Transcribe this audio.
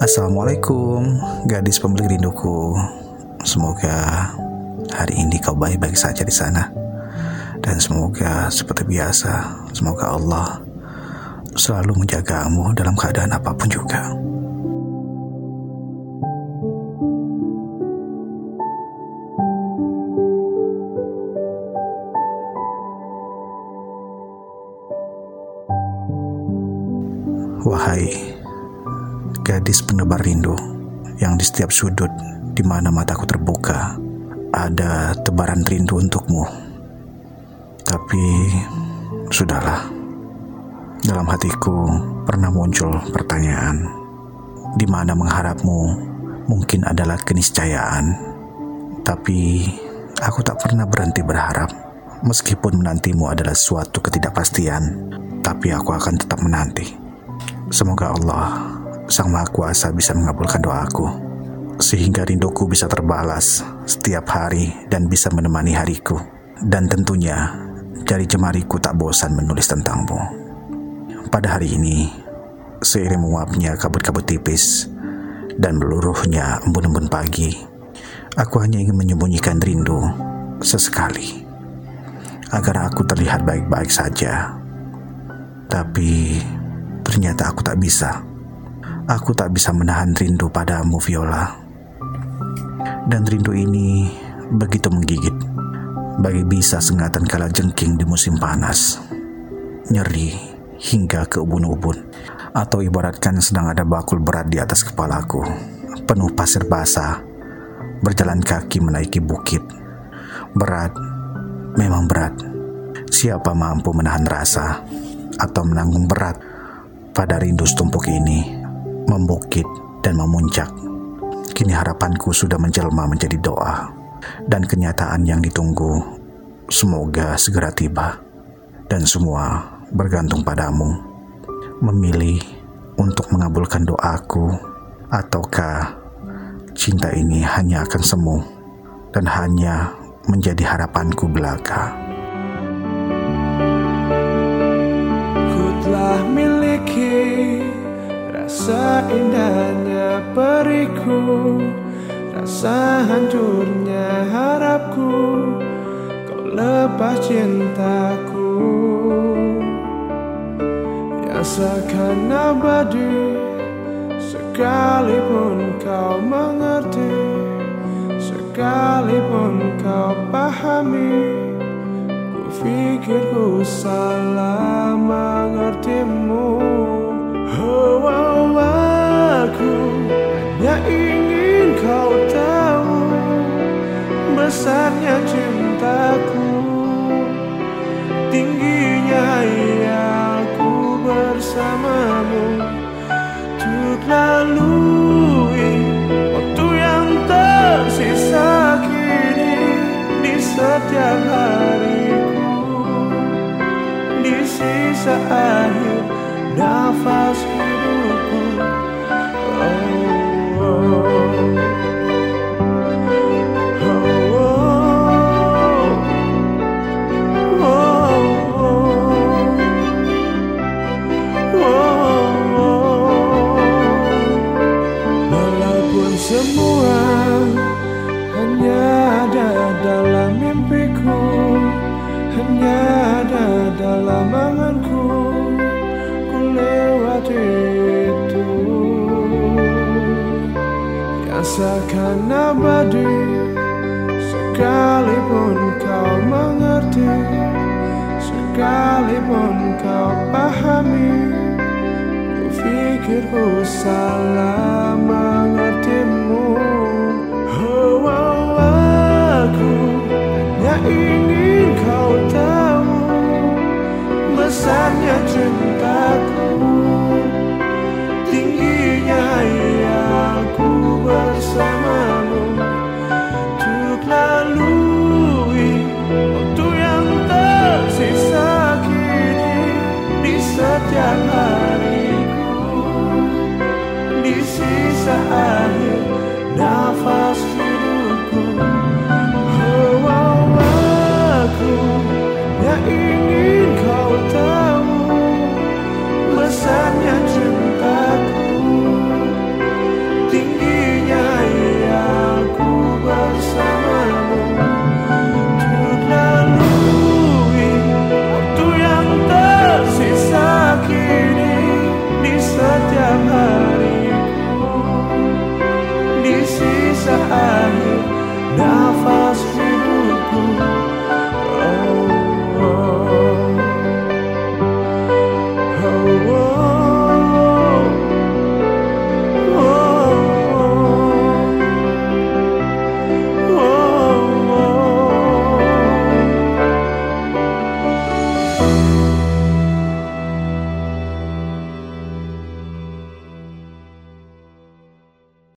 Assalamualaikum, gadis pemilik rinduku. Semoga hari ini kau baik-baik saja di sana. Dan semoga seperti biasa, semoga Allah selalu menjagamu dalam keadaan apa pun juga. Wahai gadis penebar rindu yang di setiap sudut di mana mataku terbuka ada tebaran rindu untukmu. Tapi sudahlah. Dalam hatiku pernah muncul pertanyaan di mana mengharapmu mungkin adalah keniscayaan. Tapi aku tak pernah berhenti berharap meskipun menantimu adalah suatu ketidakpastian, tapi aku akan tetap menanti. Semoga Allah, Sang Maha Kuasa bisa mengabulkan doaku, sehingga rinduku bisa terbalas setiap hari dan bisa menemani hariku. Dan tentunya, jari jemariku tak bosan menulis tentangmu. Pada hari ini, seiring menguapnya kabut-kabut tipis dan meluruhnya embun-embun pagi, aku hanya ingin menyembunyikan rindu sesekali agar aku terlihat baik-baik saja. Tapi Ternyata aku tak bisa. Aku tak bisa menahan rindu padamu, Viola. Dan rindu ini begitu menggigit, bagi bisa sengatan kala jengking di musim panas. Nyeri hingga ke ubun-ubun, atau ibaratkan sedang ada bakul berat di atas kepalaku, penuh pasir basah, berjalan kaki menaiki bukit. Berat, memang berat. Siapa mampu menahan rasa atau menanggung berat pada rindu setumpuk ini membukit dan memuncak. Kini harapanku sudah menjelma menjadi doa dan kenyataan yang ditunggu semoga segera tiba dan semua bergantung padamu. Memilih untuk mengabulkan doaku ataukah cinta ini hanya akan semu dan hanya menjadi harapanku belaka. Rasa indahnya periku. Rasa hancurnya harapku Kau lepas cintaku. Yang seakan abadi Sekalipun kau mengerti Sekalipun kau pahami Fikir ku salah mengertimu. Oh Besarnya cintaku. Tingginya aku bersamamu. Untuk lalui waktu yang tersisa kini Di setiap hariku. Di sisa akhir nafas hidupku. Oh, oh. Oh, seakan abadi Sekalipun kau mengerti Sekalipun kau pahami Ku pikir ku salah